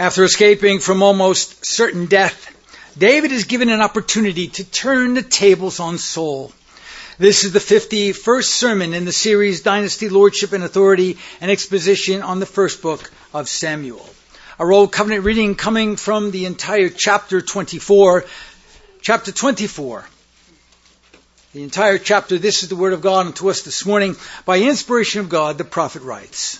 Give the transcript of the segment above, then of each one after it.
After escaping from almost certain death, David is given an opportunity to turn the tables on Saul. This is the 51st sermon in the series Dynasty, Lordship, and Authority, an exposition on the first book of Samuel. Our Old Covenant reading coming from the entire chapter 24. Chapter 24. The entire chapter, this is the Word of God unto us this morning. By inspiration of God, the prophet writes.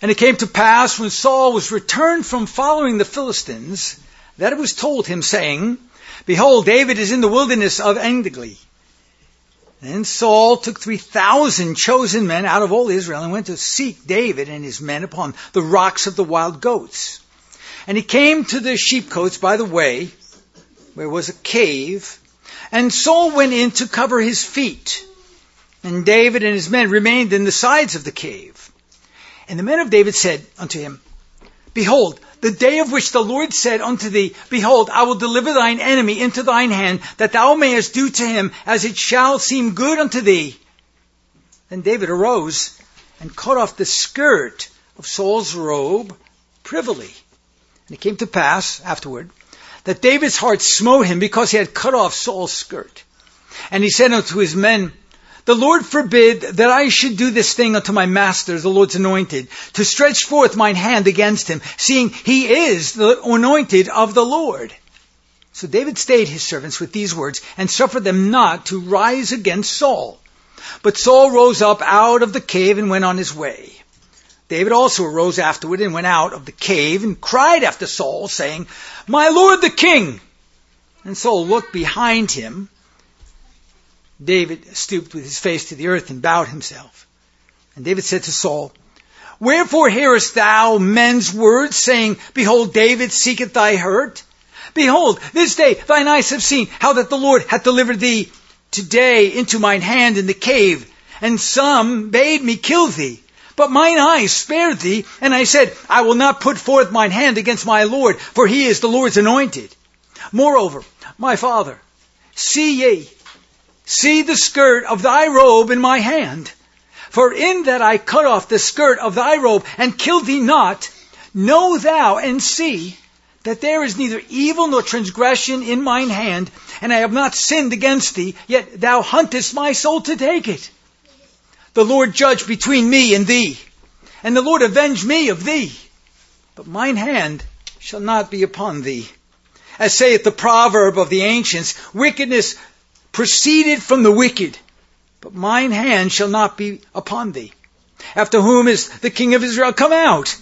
And it came to pass when Saul was returned from following the Philistines that it was told him, saying, Behold, David is in the wilderness of Engedi. Then Saul took 3,000 chosen men out of all Israel and went to seek David and his men upon the rocks of the wild goats. And he came to the sheepcotes by the way, where was a cave, and Saul went in to cover his feet. And David and his men remained in the sides of the cave. And the men of David said unto him, Behold, the day of which the Lord said unto thee, Behold, I will deliver thine enemy into thine hand, that thou mayest do to him as it shall seem good unto thee. Then David arose and cut off the skirt of Saul's robe privily. And it came to pass afterward that David's heart smote him because he had cut off Saul's skirt. And he said unto his men, the Lord forbid that I should do this thing unto my master, the Lord's anointed, to stretch forth mine hand against him, seeing he is the anointed of the Lord. So David stayed his servants with these words, and suffered them not to rise against Saul. But Saul rose up out of the cave and went on his way. David also arose afterward and went out of the cave and cried after Saul, saying, My lord the king! And Saul looked behind him, David stooped with his face to the earth and bowed himself. And David said to Saul, Wherefore hearest thou men's words, saying, Behold, David seeketh thy hurt? Behold, this day thine eyes have seen how that the Lord hath delivered thee today into mine hand in the cave, and some bade me kill thee. But mine eyes spared thee, and I said, I will not put forth mine hand against my Lord, for he is the Lord's anointed. Moreover, my father, see ye, See the skirt of thy robe in my hand. For in that I cut off the skirt of thy robe and killed thee not, know thou and see that there is neither evil nor transgression in mine hand, and I have not sinned against thee, yet thou huntest my soul to take it. The Lord judge between me and thee, and the Lord avenge me of thee. But mine hand shall not be upon thee. As saith the proverb of the ancients, wickedness proceeded from the wicked, but mine hand shall not be upon thee. After whom is the king of Israel come out?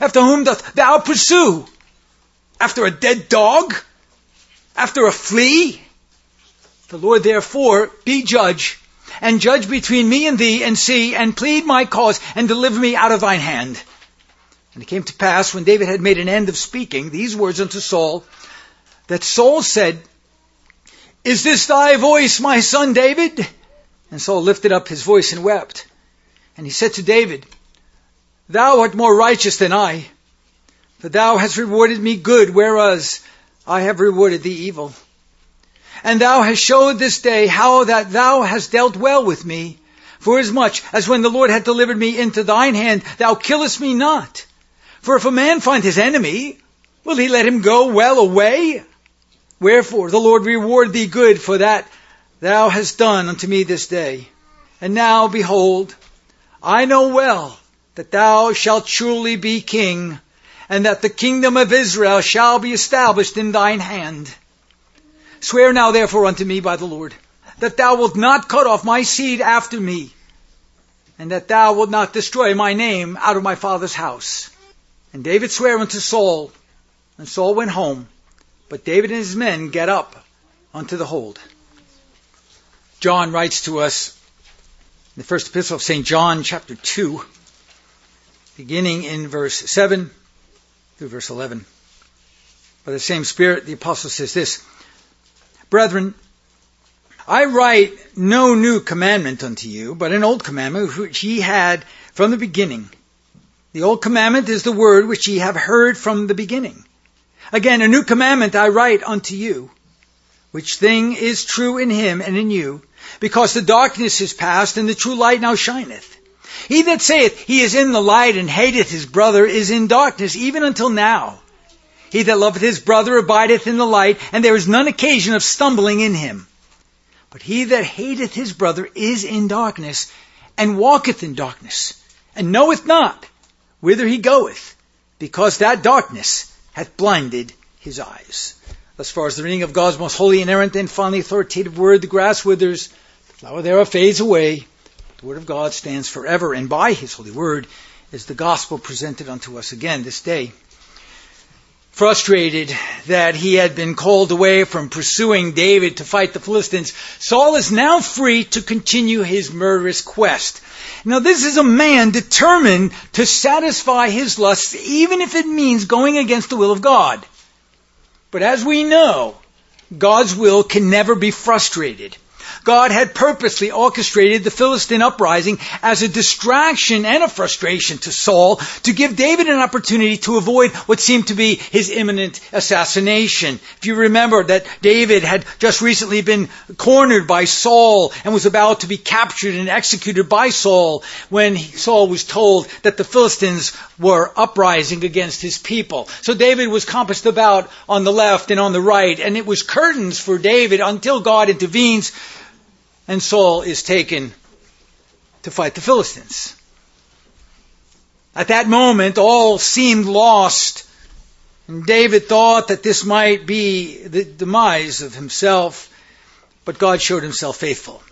After whom doth thou pursue? After a dead dog? After a flea? The Lord therefore be judge, and judge between me and thee, and see, and plead my cause, and deliver me out of thine hand. And it came to pass, when David had made an end of speaking these words unto Saul, that Saul said, is this thy voice, my son David? And Saul lifted up his voice and wept. And he said to David, Thou art more righteous than I, for thou hast rewarded me good, whereas I have rewarded thee evil. And thou hast showed this day how that thou hast dealt well with me, forasmuch as much as when the Lord hath delivered me into thine hand, thou killest me not. For if a man find his enemy, will he let him go well away? Wherefore the Lord reward thee good for that thou hast done unto me this day. And now, behold, I know well that thou shalt truly be king, and that the kingdom of Israel shall be established in thine hand. Swear now therefore unto me by the Lord, that thou wilt not cut off my seed after me, and that thou wilt not destroy my name out of my father's house. And David sware unto Saul, and Saul went home, but David and his men get up onto the hold. John writes to us in the first epistle of St. John, chapter 2, beginning in verse 7 through verse 11. By the same Spirit, the apostle says this Brethren, I write no new commandment unto you, but an old commandment which ye had from the beginning. The old commandment is the word which ye have heard from the beginning. Again, a new commandment I write unto you, which thing is true in him and in you, because the darkness is past and the true light now shineth. He that saith he is in the light and hateth his brother is in darkness even until now. He that loveth his brother abideth in the light, and there is none occasion of stumbling in him. But he that hateth his brother is in darkness, and walketh in darkness, and knoweth not whither he goeth, because that darkness hath blinded his eyes. As far as the reading of God's most holy, inerrant, and finally authoritative word, the grass withers, the flower thereof fades away. The word of God stands forever, and by his holy word is the gospel presented unto us again this day. Frustrated that he had been called away from pursuing David to fight the Philistines, Saul is now free to continue his murderous quest. Now this is a man determined to satisfy his lusts even if it means going against the will of God. But as we know, God's will can never be frustrated. God had purposely orchestrated the Philistine uprising as a distraction and a frustration to Saul to give David an opportunity to avoid what seemed to be his imminent assassination. If you remember that David had just recently been cornered by Saul and was about to be captured and executed by Saul when Saul was told that the Philistines were uprising against his people. So David was compassed about on the left and on the right and it was curtains for David until God intervenes and Saul is taken to fight the Philistines. At that moment, all seemed lost, and David thought that this might be the demise of himself, but God showed himself faithful.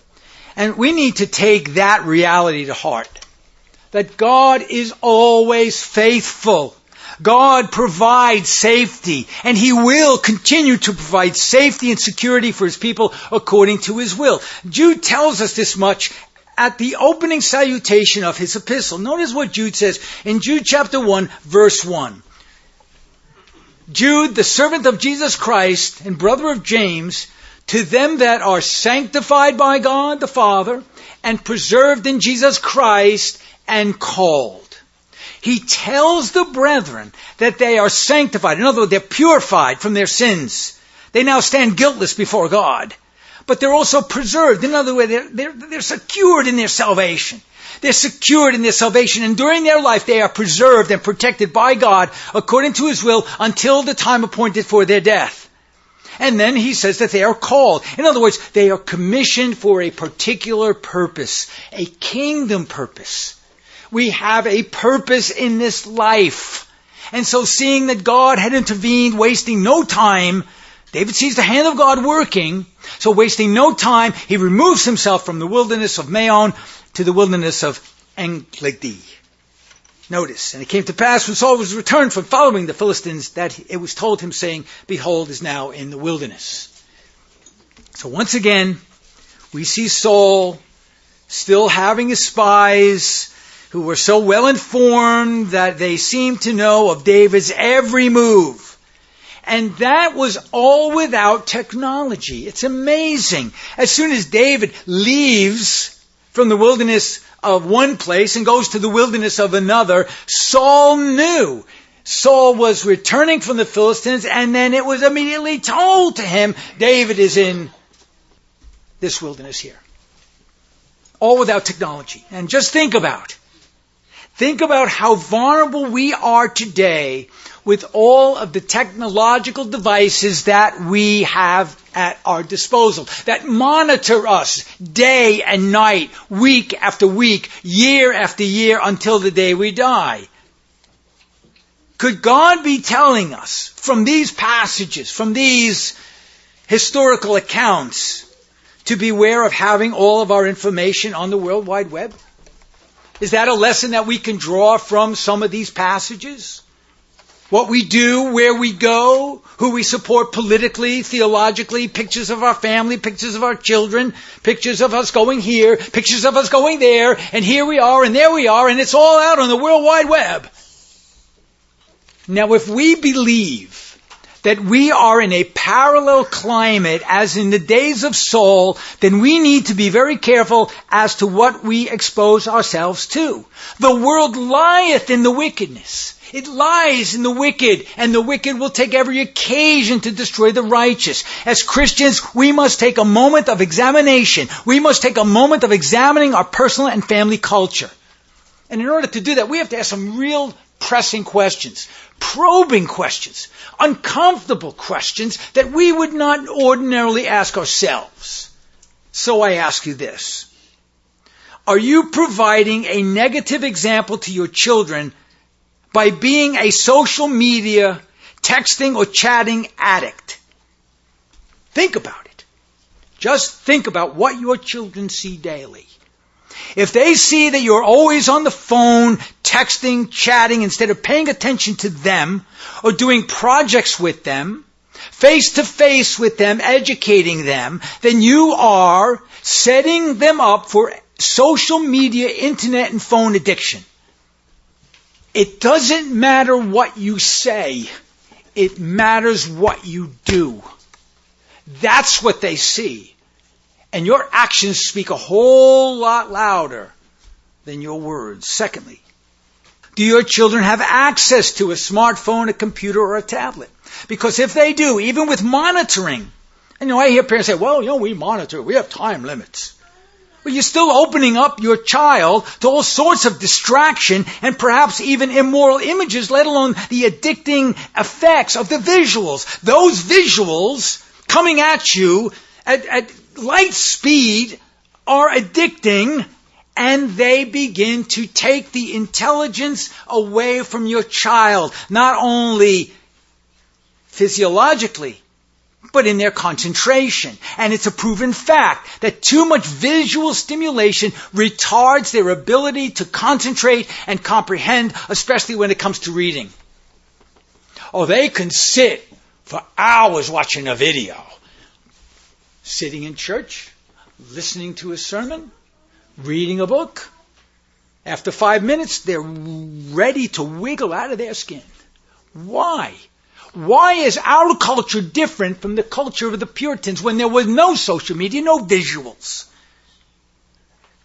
And we need to take that reality to heart. That God is always faithful. God provides safety, and He will continue to provide safety and security for His people according to His will. Jude tells us this much at the opening salutation of his epistle. Notice what Jude says in Jude chapter 1, verse 1. Jude, the servant of Jesus Christ and brother of James, to them that are sanctified by God the Father and preserved in Jesus Christ and called. He tells the brethren that they are sanctified. In other words, they're purified from their sins. They now stand guiltless before God. But they're also preserved. In other words, they're, they're, they're secured in their salvation. They're secured in their salvation, and during their life they are preserved and protected by God according to His will until the time appointed for their death. And then he says that they are called. In other words, they are commissioned for a particular purpose, a kingdom purpose. We have a purpose in this life. And so seeing that God had intervened, wasting no time, David sees the hand of God working. So wasting no time, he removes himself from the wilderness of Maon to the wilderness of Engedi. Notice, and it came to pass when Saul was returned from following the Philistines that it was told him saying, behold, is now in the wilderness. So once again, we see Saul still having his spies, who were so well informed that they seemed to know of David's every move. And that was all without technology. It's amazing. As soon as David leaves from the wilderness of one place and goes to the wilderness of another, Saul knew. Saul was returning from the Philistines and then it was immediately told to him, David is in this wilderness here. All without technology. And just think about Think about how vulnerable we are today with all of the technological devices that we have at our disposal, that monitor us day and night, week after week, year after year until the day we die. Could God be telling us from these passages, from these historical accounts, to beware of having all of our information on the World Wide Web? Is that a lesson that we can draw from some of these passages? What we do, where we go, who we support politically, theologically, pictures of our family, pictures of our children, pictures of us going here, pictures of us going there, and here we are, and there we are, and it's all out on the World Wide Web. Now, if we believe that we are in a parallel climate as in the days of Saul, then we need to be very careful as to what we expose ourselves to. The world lieth in the wickedness. It lies in the wicked, and the wicked will take every occasion to destroy the righteous. As Christians, we must take a moment of examination. We must take a moment of examining our personal and family culture. And in order to do that, we have to ask some real pressing questions, probing questions, uncomfortable questions that we would not ordinarily ask ourselves. So I ask you this. Are you providing a negative example to your children by being a social media, texting, or chatting addict? Think about it. Just think about what your children see daily. If they see that you're always on the phone, texting, chatting, instead of paying attention to them or doing projects with them, face to face with them, educating them, then you are setting them up for social media, internet, and phone addiction. It doesn't matter what you say. It matters what you do. That's what they see. And your actions speak a whole lot louder than your words. Secondly, do your children have access to a smartphone, a computer, or a tablet? Because if they do, even with monitoring, and you know, I hear parents say, well, you know, we monitor, we have time limits. But you're still opening up your child to all sorts of distraction and perhaps even immoral images, let alone the addicting effects of the visuals. Those visuals coming at you at, at light speed are addicting and they begin to take the intelligence away from your child, not only physiologically, but in their concentration. And it's a proven fact that too much visual stimulation retards their ability to concentrate and comprehend, especially when it comes to reading. Oh, they can sit for hours watching a video sitting in church, listening to a sermon, reading a book. After five minutes, they're ready to wiggle out of their skin. Why? Why is our culture different from the culture of the Puritans when there was no social media, no visuals?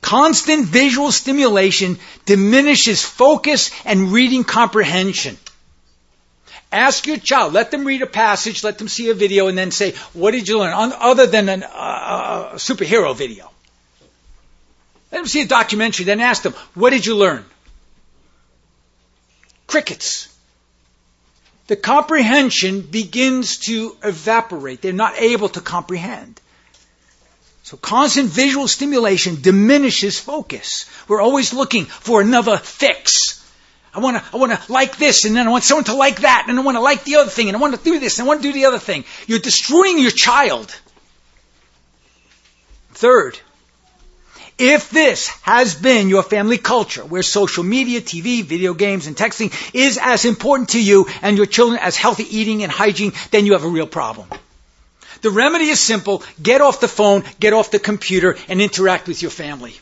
Constant visual stimulation diminishes focus and reading comprehension. Ask your child, let them read a passage, let them see a video, and then say, What did you learn? other than a uh, superhero video. Let them see a documentary, then ask them, What did you learn? Crickets. The comprehension begins to evaporate. They're not able to comprehend. So constant visual stimulation diminishes focus. We're always looking for another fix. I want to, I want to like this, and then I want someone to like that, and I want to like the other thing, and I want to do this, and I want to do the other thing. You're destroying your child. Third, if this has been your family culture, where social media, TV, video games, and texting is as important to you and your children as healthy eating and hygiene, then you have a real problem. The remedy is simple. Get off the phone, get off the computer, and interact with your family.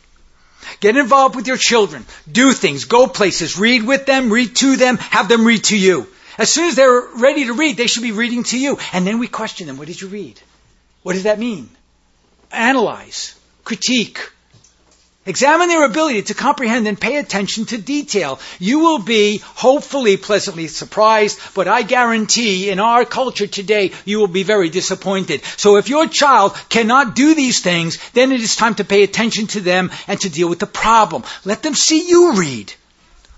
Get involved with your children. Do things. Go places. Read with them. Read to them. Have them read to you. As soon as they're ready to read, they should be reading to you. And then we question them. What did you read? What does that mean? Analyze. Critique. Examine their ability to comprehend and pay attention to detail. You will be hopefully pleasantly surprised, but I guarantee in our culture today, you will be very disappointed. So if your child cannot do these things, then it is time to pay attention to them and to deal with the problem. Let them see you read.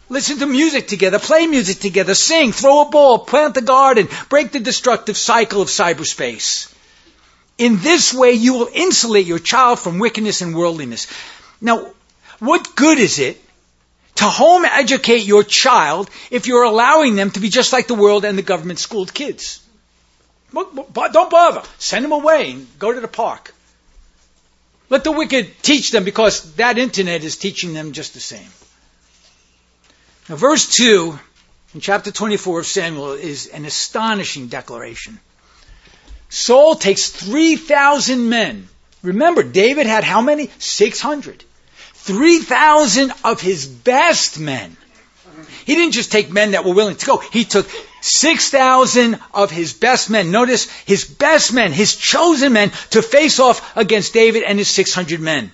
Listen to music together, play music together, sing, throw a ball, plant a garden, break the destructive cycle of cyberspace. In this way, you will insulate your child from wickedness and worldliness. Now, what good is it to home educate your child if you're allowing them to be just like the world and the government schooled kids? Don't bother. Send them away and go to the park. Let the wicked teach them because that internet is teaching them just the same. Now, verse 2 in chapter 24 of Samuel is an astonishing declaration. Saul takes 3,000 men Remember, David had how many? 600. 3,000 of his best men. He didn't just take men that were willing to go. He took 6,000 of his best men. Notice his best men, his chosen men to face off against David and his 600 men.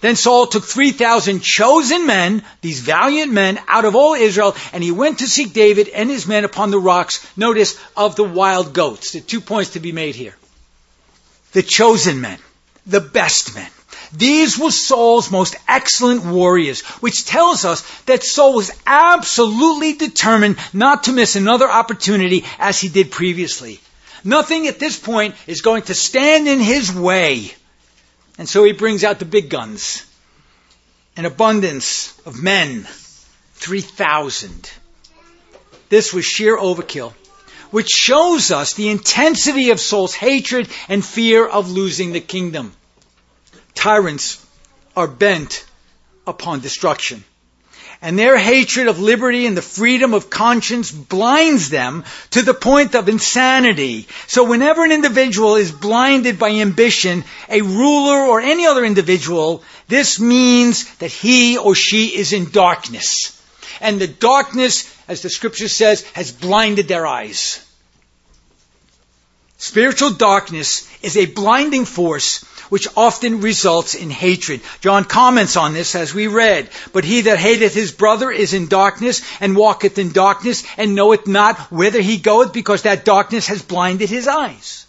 Then Saul took 3,000 chosen men, these valiant men, out of all Israel, and he went to seek David and his men upon the rocks, notice, of the wild goats. Are two points to be made here. The chosen men the best men. These were Saul's most excellent warriors, which tells us that Saul was absolutely determined not to miss another opportunity as he did previously. Nothing at this point is going to stand in his way. And so he brings out the big guns. An abundance of men. 3,000. This was sheer overkill, which shows us the intensity of Saul's hatred and fear of losing the kingdom. Tyrants are bent upon destruction and their hatred of liberty and the freedom of conscience blinds them to the point of insanity. So whenever an individual is blinded by ambition, a ruler or any other individual, this means that he or she is in darkness. And the darkness, as the scripture says, has blinded their eyes. Spiritual darkness is a blinding force which often results in hatred. John comments on this as we read. But he that hateth his brother is in darkness and walketh in darkness and knoweth not whither he goeth because that darkness has blinded his eyes.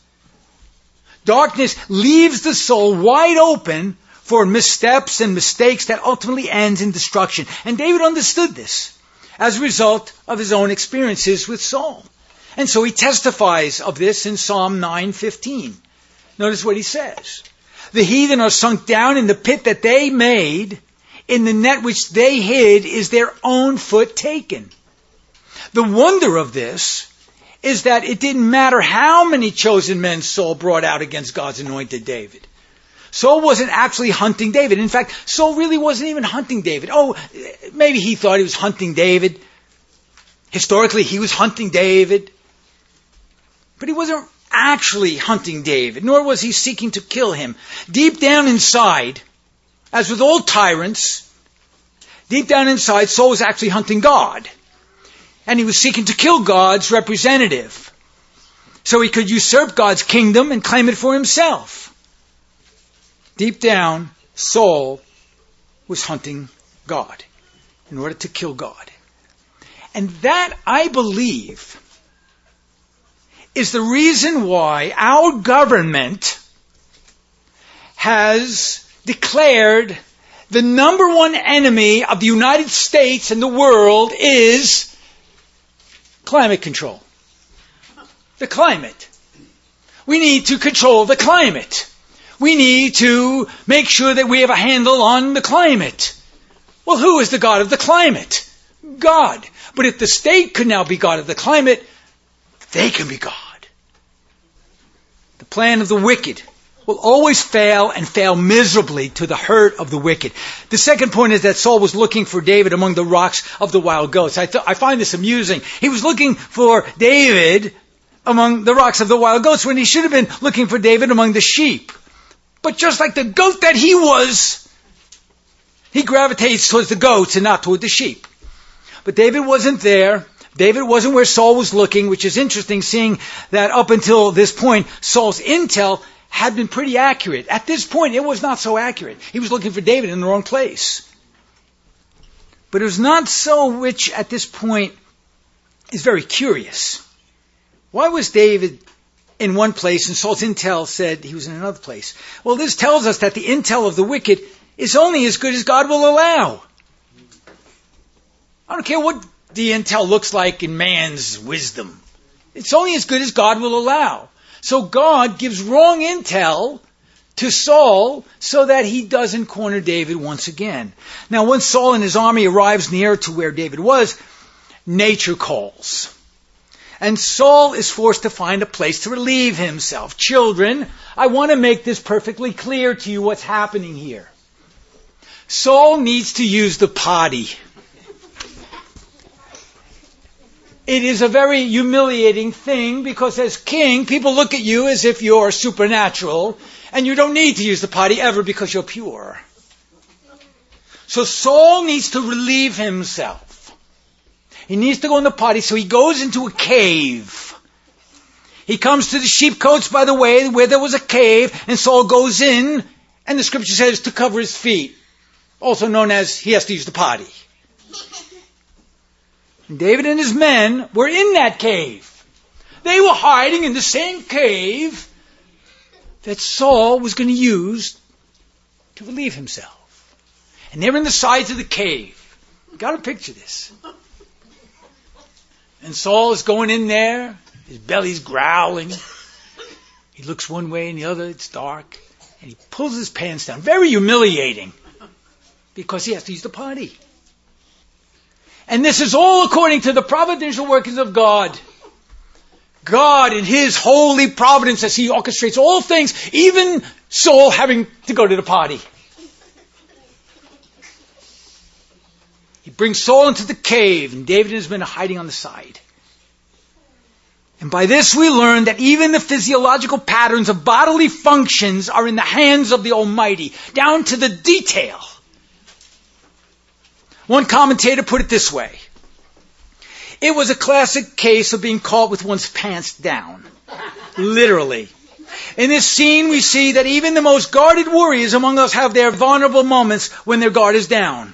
Darkness leaves the soul wide open for missteps and mistakes that ultimately ends in destruction. And David understood this as a result of his own experiences with Saul. And so he testifies of this in Psalm 9:15. Notice what he says. The heathen are sunk down in the pit that they made. In the net which they hid is their own foot taken. The wonder of this is that it didn't matter how many chosen men Saul brought out against God's anointed David. Saul wasn't actually hunting David. In fact, Saul really wasn't even hunting David. Oh, maybe he thought he was hunting David. Historically, he was hunting David. But he wasn't actually hunting David, nor was he seeking to kill him. Deep down inside, as with all tyrants, deep down inside, Saul was actually hunting God. And he was seeking to kill God's representative. So he could usurp God's kingdom and claim it for himself. Deep down, Saul was hunting God in order to kill God. And that, I believe, is the reason why our government has declared the number one enemy of the United States and the world is climate control. The climate. We need to control the climate. We need to make sure that we have a handle on the climate. Well, who is the God of the climate? God. But if the state could now be God of the climate, they can be God. The plan of the wicked will always fail and fail miserably to the hurt of the wicked. The second point is that Saul was looking for David among the rocks of the wild goats. I, th- I find this amusing. He was looking for David among the rocks of the wild goats when he should have been looking for David among the sheep. But just like the goat that he was, he gravitates towards the goats and not toward the sheep. But David wasn't there. David wasn't where Saul was looking, which is interesting seeing that up until this point, Saul's intel had been pretty accurate. At this point, it was not so accurate. He was looking for David in the wrong place. But it was not so, which at this point is very curious. Why was David in one place and Saul's intel said he was in another place? Well, this tells us that the intel of the wicked is only as good as God will allow. I don't care what the intel looks like in man's wisdom. It's only as good as God will allow. So God gives wrong intel to Saul so that he doesn't corner David once again. Now, when Saul and his army arrives near to where David was, nature calls. And Saul is forced to find a place to relieve himself. Children, I want to make this perfectly clear to you what's happening here. Saul needs to use the potty. It is a very humiliating thing because as king, people look at you as if you're supernatural and you don't need to use the potty ever because you're pure. So Saul needs to relieve himself. He needs to go in the potty, so he goes into a cave. He comes to the sheepcotes by the way where there was a cave and Saul goes in and the scripture says to cover his feet, also known as he has to use the potty. David and his men were in that cave. They were hiding in the same cave that Saul was going to use to relieve himself. And they're in the sides of the cave. Got to picture this. And Saul is going in there. His belly's growling. He looks one way and the other. It's dark. And he pulls his pants down. Very humiliating. Because he has to use the potty. And this is all according to the providential workings of God. God in His holy providence as He orchestrates all things, even Saul having to go to the party. He brings Saul into the cave, and David and his men are hiding on the side. And by this we learn that even the physiological patterns of bodily functions are in the hands of the Almighty, down to the detail. One commentator put it this way. It was a classic case of being caught with one's pants down. Literally. In this scene, we see that even the most guarded warriors among us have their vulnerable moments when their guard is down.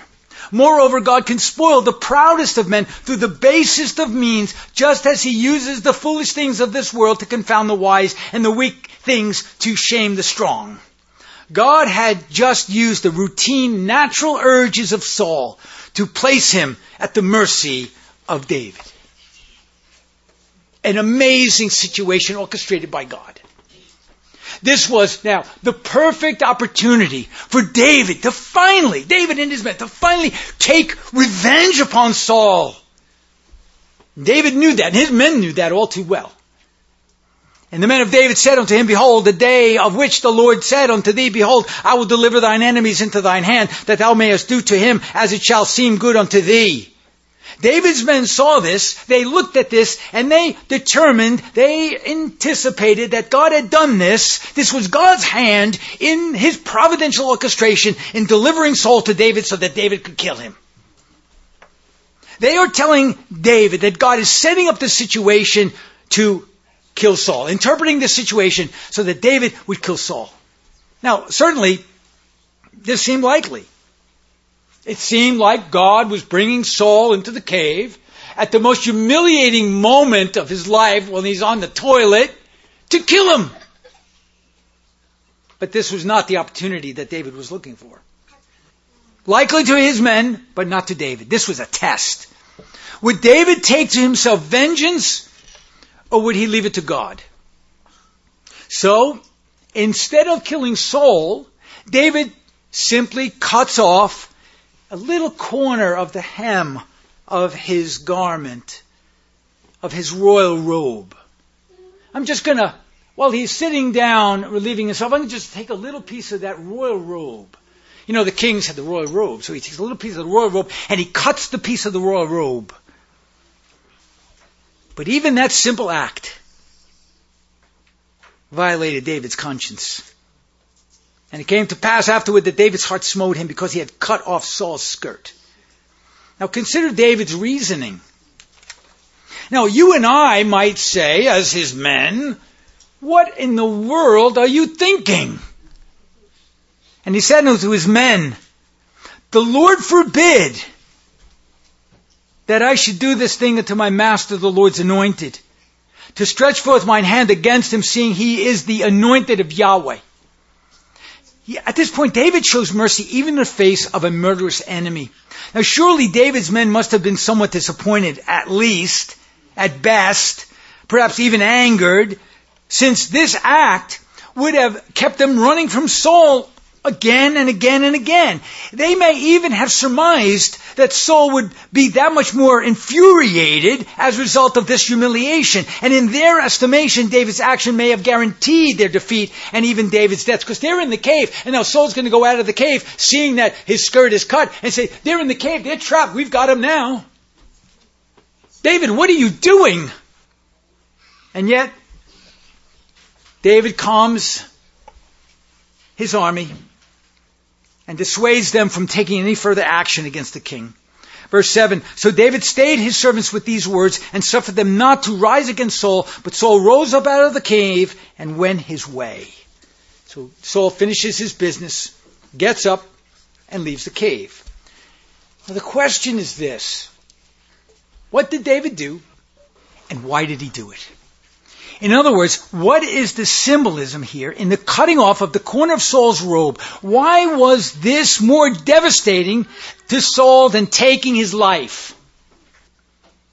Moreover, God can spoil the proudest of men through the basest of means, just as He uses the foolish things of this world to confound the wise and the weak things to shame the strong. God had just used the routine natural urges of Saul to place him at the mercy of David. An amazing situation orchestrated by God. This was now the perfect opportunity for David to finally, David and his men, to finally take revenge upon Saul. David knew that, and his men knew that all too well. And the men of David said unto him, Behold, the day of which the Lord said unto thee, Behold, I will deliver thine enemies into thine hand, that thou mayest do to him as it shall seem good unto thee. David's men saw this, they looked at this, and they determined, they anticipated that God had done this. This was God's hand in his providential orchestration in delivering Saul to David so that David could kill him. They are telling David that God is setting up the situation to kill Saul, interpreting the situation so that David would kill Saul. Now, certainly, this seemed likely. It seemed like God was bringing Saul into the cave at the most humiliating moment of his life when he's on the toilet to kill him. But this was not the opportunity that David was looking for. Likely to his men, but not to David. This was a test. Would David take to himself vengeance or would he leave it to God? So, instead of killing Saul, David simply cuts off a little corner of the hem of his garment, of his royal robe. I'm just going to, while he's sitting down relieving himself, I'm going to just take a little piece of that royal robe. You know, the kings had the royal robe, so he takes a little piece of the royal robe and he cuts the piece of the royal robe. But even that simple act violated David's conscience. And it came to pass afterward that David's heart smote him because he had cut off Saul's skirt. Now consider David's reasoning. Now you and I might say, as his men, what in the world are you thinking? And he said unto his men, the Lord forbid that I should do this thing unto my master, the Lord's anointed, to stretch forth mine hand against him, seeing he is the anointed of Yahweh. At this point, David shows mercy even in the face of a murderous enemy. Now, surely David's men must have been somewhat disappointed, at least, at best, perhaps even angered, since this act would have kept them running from Saul again and again and again. They may even have surmised that Saul would be that much more infuriated as a result of this humiliation. And in their estimation, David's action may have guaranteed their defeat and even David's death because they're in the cave and now Saul's going to go out of the cave seeing that his skirt is cut and say, they're in the cave, they're trapped, we've got them now. David, what are you doing? And yet, David calms his army and dissuades them from taking any further action against the king. Verse 7 So David stayed his servants with these words and suffered them not to rise against Saul, but Saul rose up out of the cave and went his way. So Saul finishes his business, gets up, and leaves the cave. Now the question is this What did David do, and why did he do it? In other words, what is the symbolism here in the cutting off of the corner of Saul's robe? Why was this more devastating to Saul than taking his life?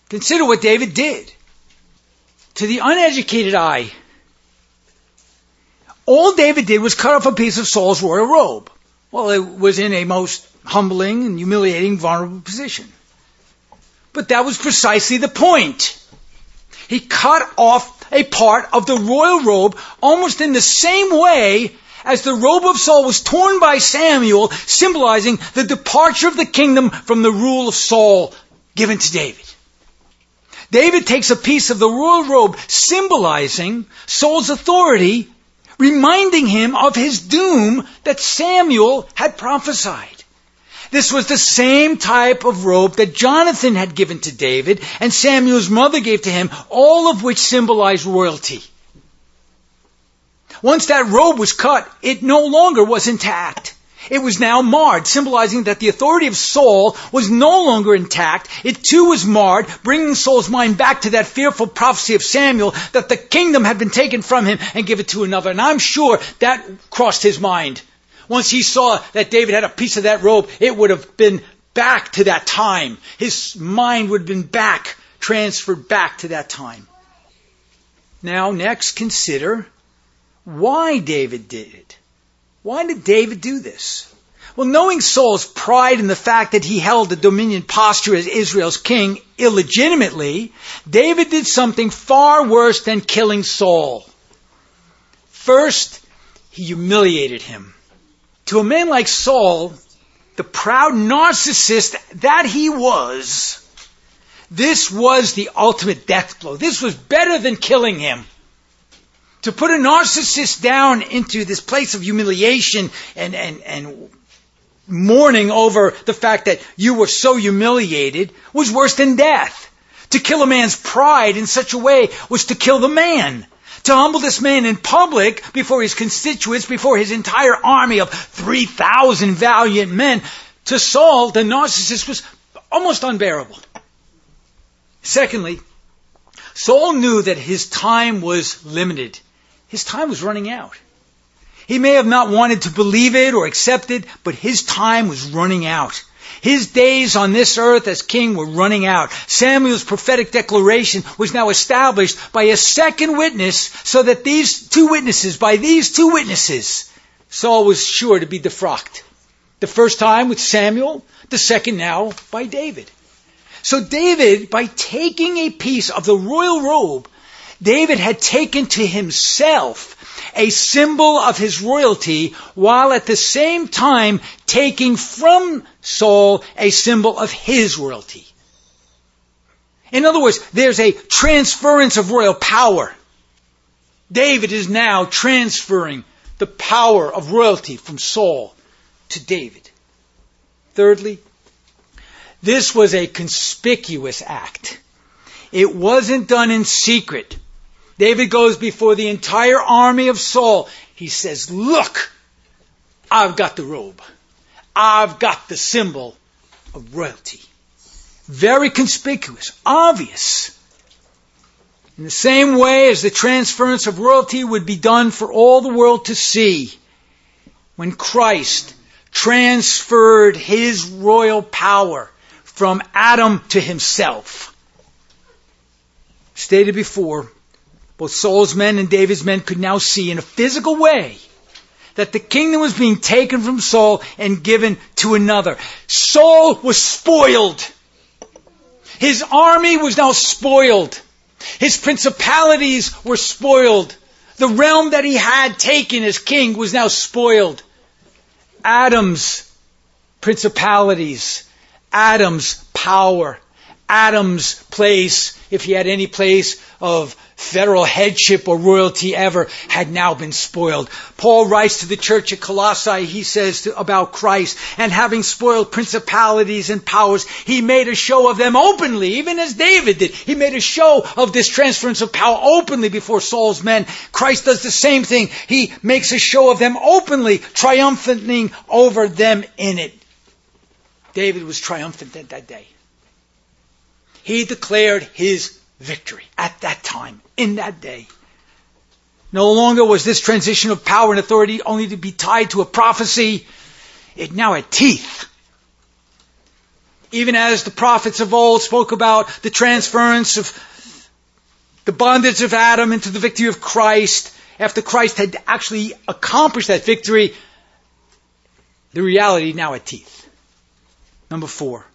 Consider what David did. To the uneducated eye, all David did was cut off a piece of Saul's royal robe. Well, it was in a most humbling and humiliating, vulnerable position. But that was precisely the point. He cut off a part of the royal robe almost in the same way as the robe of Saul was torn by Samuel, symbolizing the departure of the kingdom from the rule of Saul given to David. David takes a piece of the royal robe symbolizing Saul's authority, reminding him of his doom that Samuel had prophesied. This was the same type of robe that Jonathan had given to David and Samuel's mother gave to him, all of which symbolized royalty. Once that robe was cut, it no longer was intact. It was now marred, symbolizing that the authority of Saul was no longer intact. It too was marred, bringing Saul's mind back to that fearful prophecy of Samuel that the kingdom had been taken from him and given to another. And I'm sure that crossed his mind. Once he saw that David had a piece of that robe, it would have been back to that time. His mind would have been back, transferred back to that time. Now, next, consider why David did it. Why did David do this? Well, knowing Saul's pride in the fact that he held the dominion posture as Israel's king illegitimately, David did something far worse than killing Saul. First, he humiliated him. To a man like Saul, the proud narcissist that he was, this was the ultimate death blow. This was better than killing him. To put a narcissist down into this place of humiliation and, and, and mourning over the fact that you were so humiliated was worse than death. To kill a man's pride in such a way was to kill the man to humble this man in public before his constituents, before his entire army of 3,000 valiant men, to Saul, the narcissist, was almost unbearable. Secondly, Saul knew that his time was limited. His time was running out. He may have not wanted to believe it or accept it, but his time was running out. His days on this earth as king were running out. Samuel's prophetic declaration was now established by a second witness so that these two witnesses, by these two witnesses, Saul was sure to be defrocked. The first time with Samuel, the second now by David. So David, by taking a piece of the royal robe, David had taken to himself a symbol of his royalty while at the same time taking from Saul a symbol of his royalty. In other words, there's a transference of royal power. David is now transferring the power of royalty from Saul to David. Thirdly, this was a conspicuous act. It wasn't done in secret. David goes before the entire army of Saul. He says, Look, I've got the robe. I've got the symbol of royalty. Very conspicuous, obvious. In the same way as the transference of royalty would be done for all the world to see, when Christ transferred his royal power from Adam to himself. Stated before, both Saul's men and David's men could now see in a physical way that the kingdom was being taken from Saul and given to another. Saul was spoiled. His army was now spoiled. His principalities were spoiled. The realm that he had taken as king was now spoiled. Adam's principalities, Adam's power, Adam's place, if he had any place of federal headship or royalty ever had now been spoiled. Paul writes to the church at Colossae, he says to, about Christ, and having spoiled principalities and powers, he made a show of them openly, even as David did. He made a show of this transference of power openly before Saul's men. Christ does the same thing. He makes a show of them openly, triumphing over them in it. David was triumphant at that day. He declared his victory at that time, in that day. No longer was this transition of power and authority only to be tied to a prophecy. It now had teeth. Even as the prophets of old spoke about the transference of the bondage of Adam into the victory of Christ, after Christ had actually accomplished that victory, the reality now had teeth. Number four.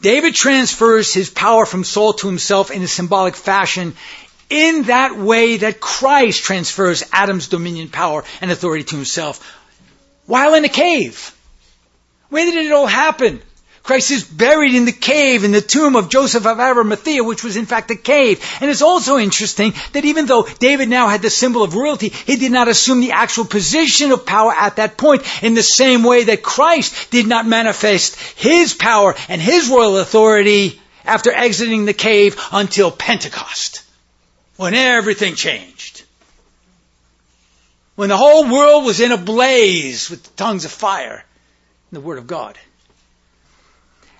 David transfers his power from Saul to himself in a symbolic fashion in that way that Christ transfers Adam's dominion, power, and authority to himself while in a cave. Where did it all happen? Christ is buried in the cave in the tomb of Joseph of Arimathea, which was in fact a cave. And it's also interesting that even though David now had the symbol of royalty, he did not assume the actual position of power at that point in the same way that Christ did not manifest his power and his royal authority after exiting the cave until Pentecost, when everything changed. When the whole world was in a blaze with tongues of fire and the Word of God.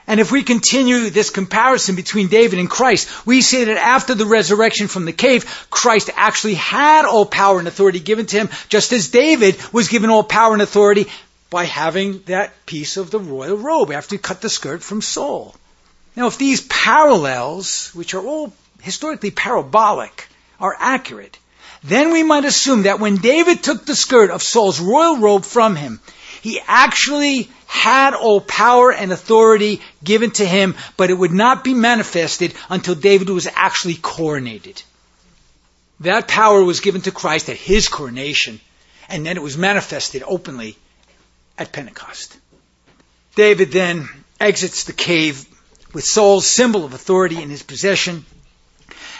And if we continue this comparison between David and Christ, we see that after the resurrection from the cave, Christ actually had all power and authority given to him, just as David was given all power and authority by having that piece of the royal robe after he cut the skirt from Saul. Now, if these parallels, which are all historically parabolic, are accurate, then we might assume that when David took the skirt of Saul's royal robe from him, he actually had all power and authority given to him, but it would not be manifested until David was actually coronated. That power was given to Christ at his coronation, and then it was manifested openly at Pentecost. David then exits the cave with Saul's symbol of authority in his possession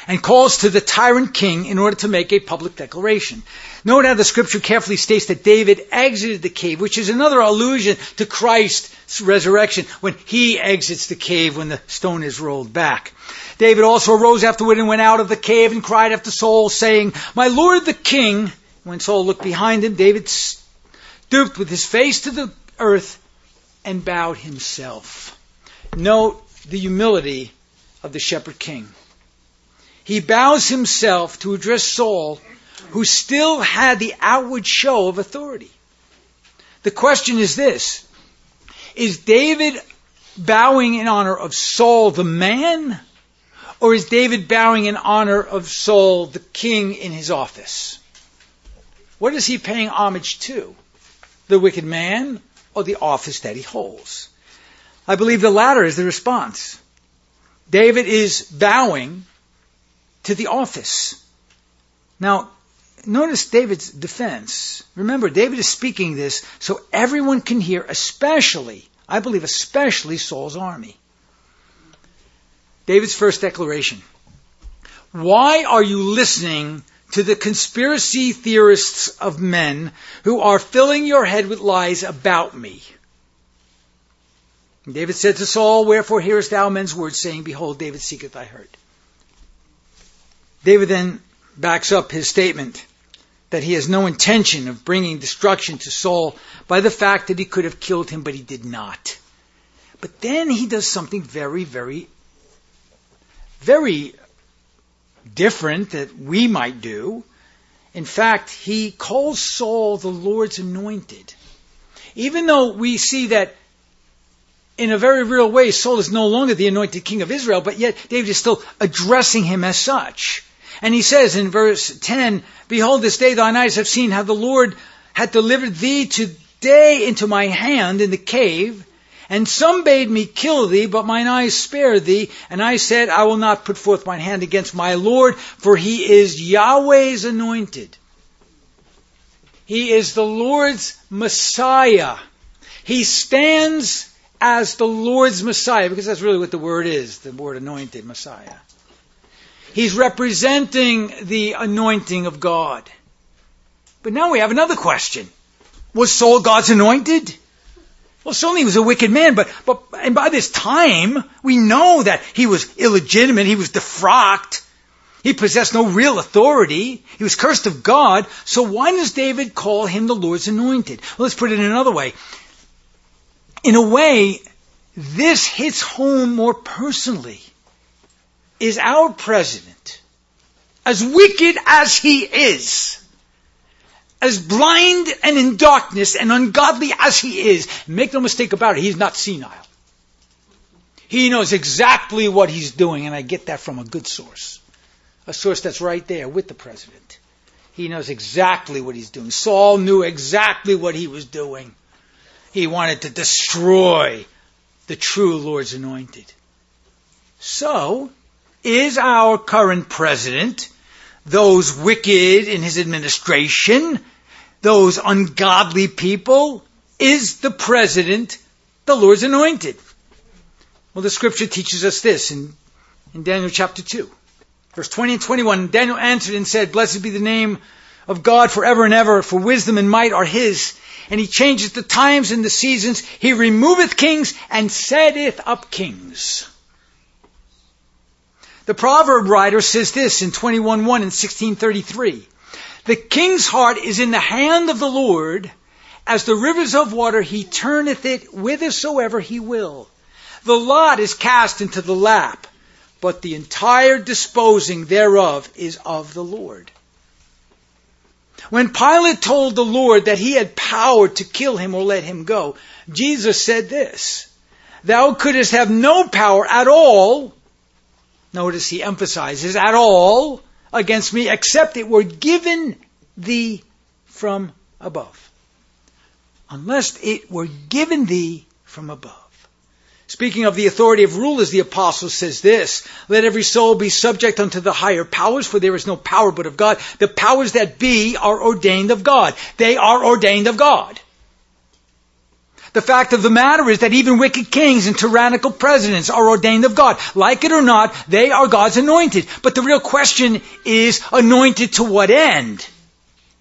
and calls to the tyrant king in order to make a public declaration. Note how the scripture carefully states that David exited the cave, which is another allusion to Christ's resurrection when he exits the cave when the stone is rolled back. David also arose afterward and went out of the cave and cried after Saul, saying, My lord the king. When Saul looked behind him, David stooped with his face to the earth and bowed himself. Note the humility of the shepherd king he bows himself to address Saul, who still had the outward show of authority. The question is this Is David bowing in honor of Saul the man, or is David bowing in honor of Saul the king in his office? What is he paying homage to? The wicked man or the office that he holds? I believe the latter is the response. David is bowing to the office. Now, notice David's defense. Remember, David is speaking this so everyone can hear, especially, I believe, especially Saul's army. David's first declaration. Why are you listening to the conspiracy theorists of men who are filling your head with lies about me? David said to Saul, Wherefore hearest thou men's words, saying, Behold, David seeketh thy hurt. David then backs up his statement that he has no intention of bringing destruction to Saul by the fact that he could have killed him, but he did not. But then he does something very, very, very different that we might do. In fact, he calls Saul the Lord's anointed. Even though we see that in a very real way, Saul is no longer the anointed king of Israel, but yet David is still addressing him as such. And he says in verse 10, Behold, this day thine eyes have seen how the Lord hath delivered thee today into my hand in the cave. And some bade me kill thee, but mine eyes spared thee. And I said, I will not put forth mine hand against my Lord, for he is Yahweh's anointed. He is the Lord's Messiah. He stands as the Lord's Messiah, because that's really what the word is, the word anointed Messiah. He's representing the anointing of God. But now we have another question. Was Saul God's anointed? Well, certainly he was a wicked man, but, but, and by this time, we know that he was illegitimate, he was defrocked, he possessed no real authority, he was cursed of God, so why does David call him the Lord's anointed? Well, let's put it in another way. In a way, this hits home more personally is our president, as wicked as he is, as blind and in darkness and ungodly as he is, make no mistake about it, he's not senile. He knows exactly what he's doing, and I get that from a good source. A source that's right there with the president. He knows exactly what he's doing. Saul knew exactly what he was doing. He wanted to destroy the true Lord's anointed. So, is our current president, those wicked in his administration, those ungodly people, is the president the Lord's anointed? Well, the scripture teaches us this in, in Daniel chapter 2. Verse 20 and 21, Daniel answered and said, Blessed be the name of God forever and ever, for wisdom and might are his. And he changes the times and the seasons. He removeth kings and setteth up kings. The proverb writer says this in 21.1 and 1633. The king's heart is in the hand of the Lord, as the rivers of water he turneth it whithersoever he will. The lot is cast into the lap but the entire disposing thereof is of the Lord. When Pilate told the Lord that he had power to kill him or let him go, Jesus said this, Thou couldst have no power at all, notice he emphasizes, at all, against me, except it were given thee from above. Unless it were given thee from above. Speaking of the authority of rulers, the apostle says this, let every soul be subject unto the higher powers, for there is no power but of God. The powers that be are ordained of God. They are ordained of God. The fact of the matter is that even wicked kings and tyrannical presidents are ordained of God. Like it or not, they are God's anointed. But the real question is, anointed to what end?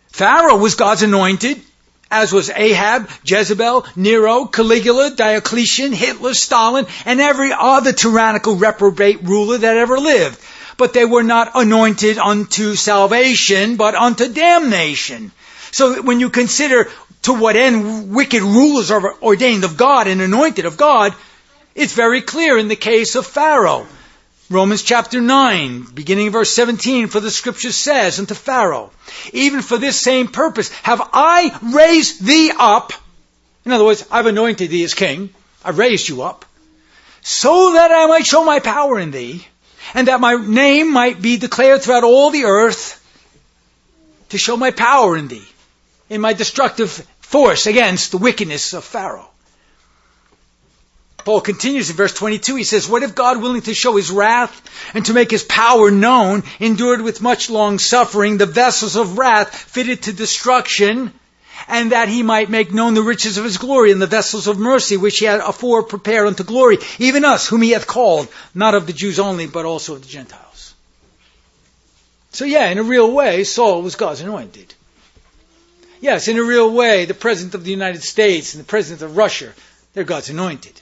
Pharaoh was God's anointed as was Ahab, Jezebel, Nero, Caligula, Diocletian, Hitler, Stalin, and every other tyrannical reprobate ruler that ever lived. But they were not anointed unto salvation, but unto damnation. So when you consider to what end wicked rulers are ordained of God and anointed of God, it's very clear in the case of Pharaoh. Romans chapter 9, beginning verse 17, for the scripture says unto Pharaoh, even for this same purpose have I raised thee up. In other words, I've anointed thee as king. I've raised you up. So that I might show my power in thee, and that my name might be declared throughout all the earth, to show my power in thee, in my destructive force against the wickedness of Pharaoh. Paul continues in verse 22. He says, What if God, willing to show his wrath and to make his power known, endured with much long suffering the vessels of wrath fitted to destruction, and that he might make known the riches of his glory in the vessels of mercy which he had afore prepared unto glory, even us, whom he hath called, not of the Jews only, but also of the Gentiles. So yeah, in a real way, Saul was God's anointed. Yes, in a real way, the President of the United States and the President of Russia, they're God's anointed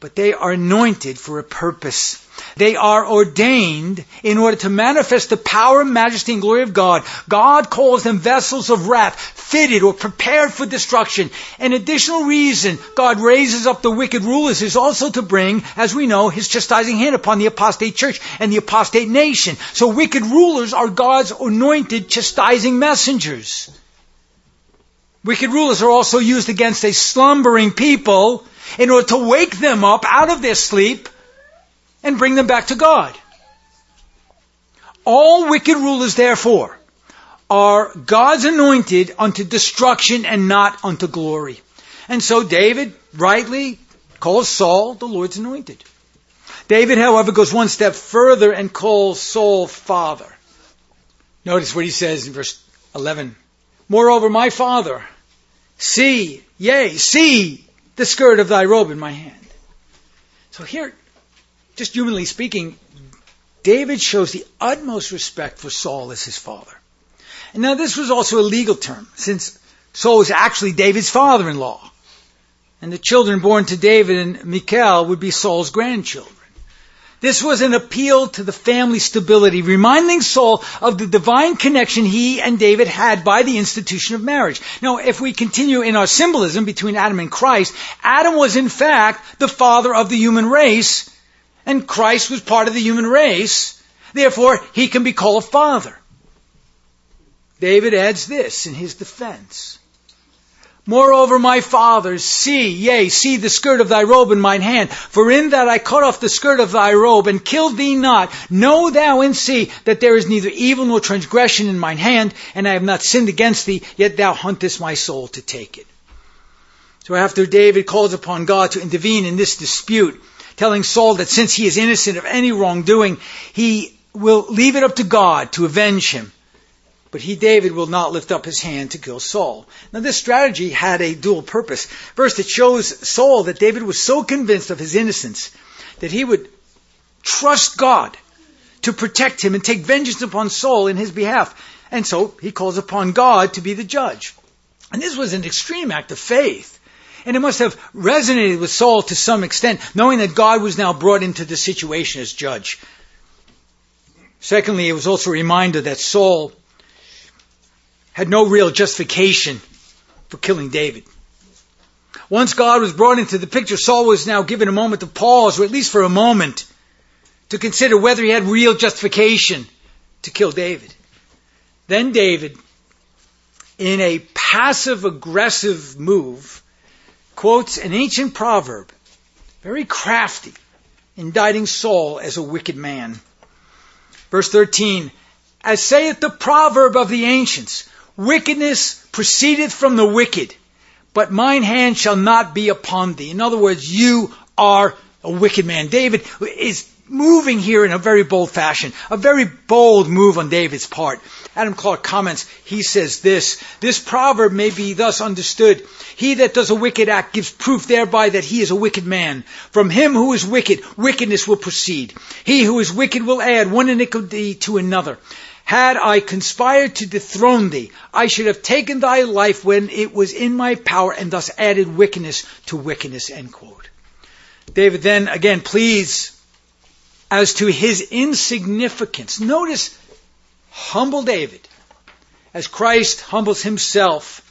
but they are anointed for a purpose. They are ordained in order to manifest the power, majesty, and glory of God. God calls them vessels of wrath, fitted or prepared for destruction. An additional reason God raises up the wicked rulers is also to bring, as we know, his chastising hand upon the apostate church and the apostate nation. So wicked rulers are God's anointed chastising messengers. Wicked rulers are also used against a slumbering people in order to wake them up out of their sleep and bring them back to God. All wicked rulers, therefore, are God's anointed unto destruction and not unto glory. And so David rightly calls Saul the Lord's anointed. David, however, goes one step further and calls Saul father. Notice what he says in verse 11. Moreover, my father, see, yea, see the skirt of thy robe in my hand. So here, just humanly speaking, David shows the utmost respect for Saul as his father. And now this was also a legal term, since Saul was actually David's father-in-law. And the children born to David and Michal would be Saul's grandchildren. This was an appeal to the family stability, reminding Saul of the divine connection he and David had by the institution of marriage. Now, if we continue in our symbolism between Adam and Christ, Adam was in fact the father of the human race, and Christ was part of the human race. Therefore, he can be called a father. David adds this in his defense. Moreover, my fathers, see, yea, see the skirt of thy robe in mine hand. For in that I cut off the skirt of thy robe and killed thee not, know thou and see that there is neither evil nor transgression in mine hand, and I have not sinned against thee, yet thou huntest my soul to take it. So after David calls upon God to intervene in this dispute, telling Saul that since he is innocent of any wrongdoing, he will leave it up to God to avenge him. But he, David, will not lift up his hand to kill Saul. Now this strategy had a dual purpose. First, it shows Saul that David was so convinced of his innocence that he would trust God to protect him and take vengeance upon Saul in his behalf. And so he calls upon God to be the judge. And this was an extreme act of faith. And it must have resonated with Saul to some extent, knowing that God was now brought into the situation as judge. Secondly, it was also a reminder that Saul had no real justification for killing David. Once God was brought into the picture, Saul was now given a moment to pause, or at least for a moment, to consider whether he had real justification to kill David. Then David, in a passive aggressive move, quotes an ancient proverb, very crafty, indicting Saul as a wicked man. Verse 13, as saith the proverb of the ancients, Wickedness proceedeth from the wicked, but mine hand shall not be upon thee. In other words, you are a wicked man. David is moving here in a very bold fashion, a very bold move on David's part. Adam Clarke comments, he says this, this proverb may be thus understood. He that does a wicked act gives proof thereby that he is a wicked man. From him who is wicked, wickedness will proceed. He who is wicked will add one iniquity to another. Had I conspired to dethrone thee, I should have taken thy life when it was in my power and thus added wickedness to wickedness. End quote. David then again pleads as to his insignificance. Notice humble David. As Christ humbles himself,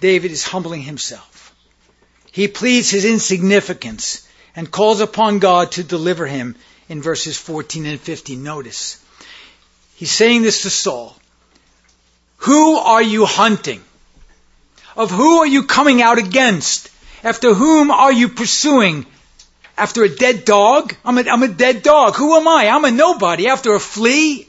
David is humbling himself. He pleads his insignificance and calls upon God to deliver him in verses 14 and 15. Notice. He's saying this to Saul. Who are you hunting? Of who are you coming out against? After whom are you pursuing? After a dead dog? I'm a, I'm a dead dog. Who am I? I'm a nobody. After a flea?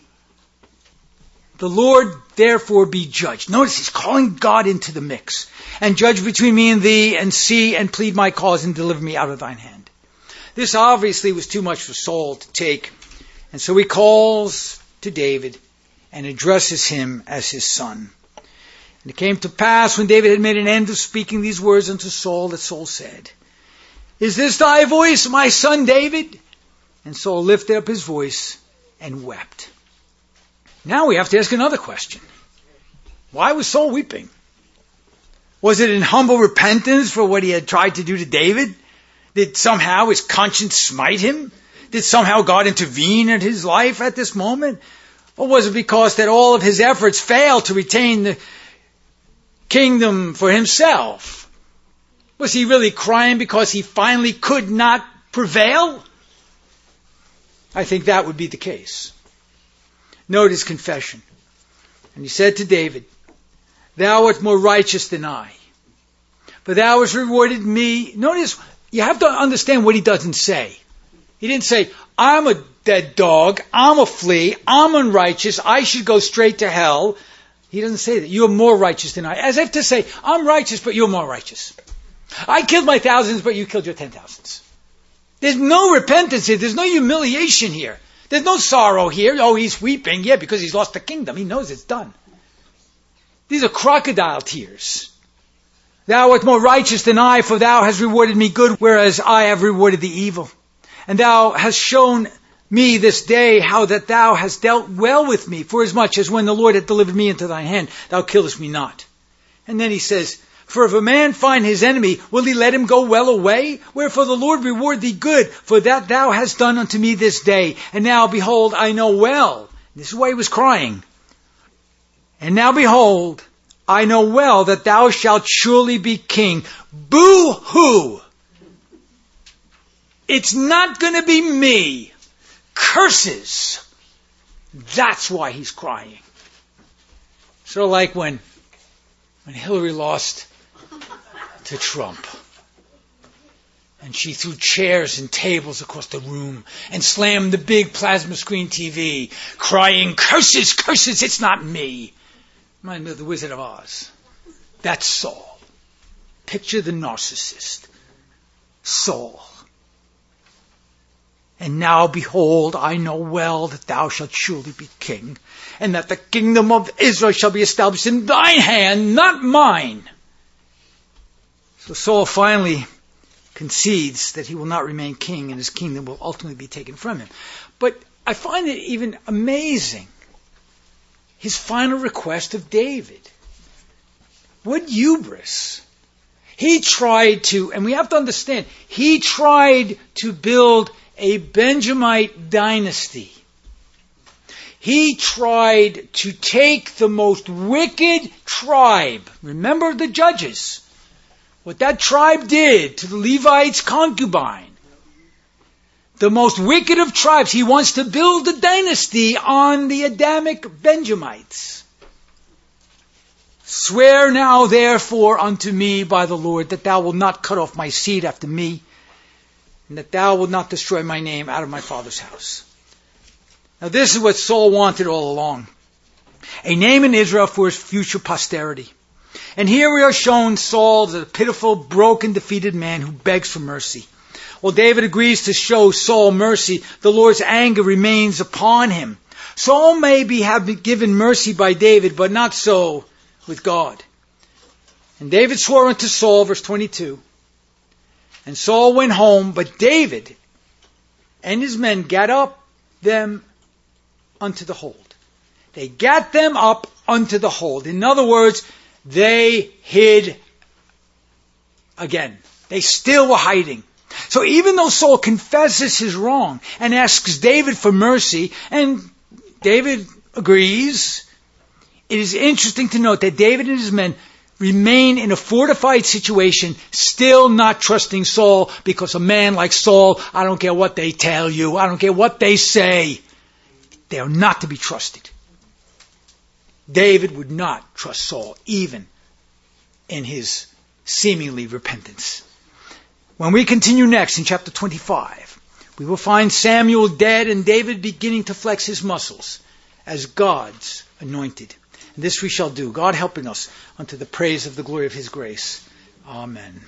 The Lord therefore be judged. Notice he's calling God into the mix. And judge between me and thee, and see and plead my cause, and deliver me out of thine hand. This obviously was too much for Saul to take. And so he calls to David and addresses him as his son. And it came to pass when David had made an end of speaking these words unto Saul that Saul said, Is this thy voice, my son David? And Saul lifted up his voice and wept. Now we have to ask another question. Why was Saul weeping? Was it in humble repentance for what he had tried to do to David? Did somehow his conscience smite him? Did somehow God intervene in his life at this moment? Or was it because that all of his efforts failed to retain the kingdom for himself? Was he really crying because he finally could not prevail? I think that would be the case. Note his confession. And he said to David, Thou art more righteous than I. For thou hast rewarded me. Notice, you have to understand what he doesn't say. He didn't say, I'm a dead dog, I'm a flea, I'm unrighteous, I should go straight to hell. He doesn't say that. You're more righteous than I. As if to say, I'm righteous, but you're more righteous. I killed my thousands, but you killed your ten thousands. There's no repentance here. There's no humiliation here. There's no sorrow here. Oh, he's weeping. Yeah, because he's lost the kingdom. He knows it's done. These are crocodile tears. Thou art more righteous than I, for thou hast rewarded me good, whereas I have rewarded the evil. And thou hast shown me this day how that thou hast dealt well with me, forasmuch as much as when the Lord hath delivered me into thine hand, thou killest me not. And then he says, For if a man find his enemy, will he let him go well away? Wherefore the Lord reward thee good, for that thou hast done unto me this day. And now behold, I know well. This is why he was crying. And now behold, I know well that thou shalt surely be king. Boo hoo! It's not going to be me. Curses That's why he's crying. Sort of like when, when Hillary lost to Trump. And she threw chairs and tables across the room and slammed the big plasma screen TV, crying, curses, curses, it's not me. Remind me of the Wizard of Oz. That's Saul. Picture the narcissist. Saul. And now behold, I know well that thou shalt surely be king, and that the kingdom of Israel shall be established in thine hand, not mine. So Saul finally concedes that he will not remain king and his kingdom will ultimately be taken from him. But I find it even amazing his final request of David. What hubris. He tried to, and we have to understand, he tried to build a Benjamite dynasty. He tried to take the most wicked tribe. Remember the judges. What that tribe did to the Levites' concubine. The most wicked of tribes. He wants to build a dynasty on the Adamic Benjamites. Swear now therefore unto me by the Lord that thou wilt not cut off my seed after me and that thou wilt not destroy my name out of my father's house. Now this is what Saul wanted all along. A name in Israel for his future posterity. And here we are shown Saul a pitiful, broken, defeated man who begs for mercy. While David agrees to show Saul mercy, the Lord's anger remains upon him. Saul may be have been given mercy by David, but not so with God. And David swore unto Saul, verse 22, and Saul went home, but David and his men got up them unto the hold. They got them up unto the hold. In other words, they hid again. They still were hiding. So even though Saul confesses his wrong and asks David for mercy, and David agrees, it is interesting to note that David and his men remain in a fortified situation, still not trusting Saul because a man like Saul, I don't care what they tell you, I don't care what they say, they are not to be trusted. David would not trust Saul, even in his seemingly repentance. When we continue next in chapter 25, we will find Samuel dead and David beginning to flex his muscles as God's anointed. And this we shall do, God helping us unto the praise of the glory of his grace. Amen.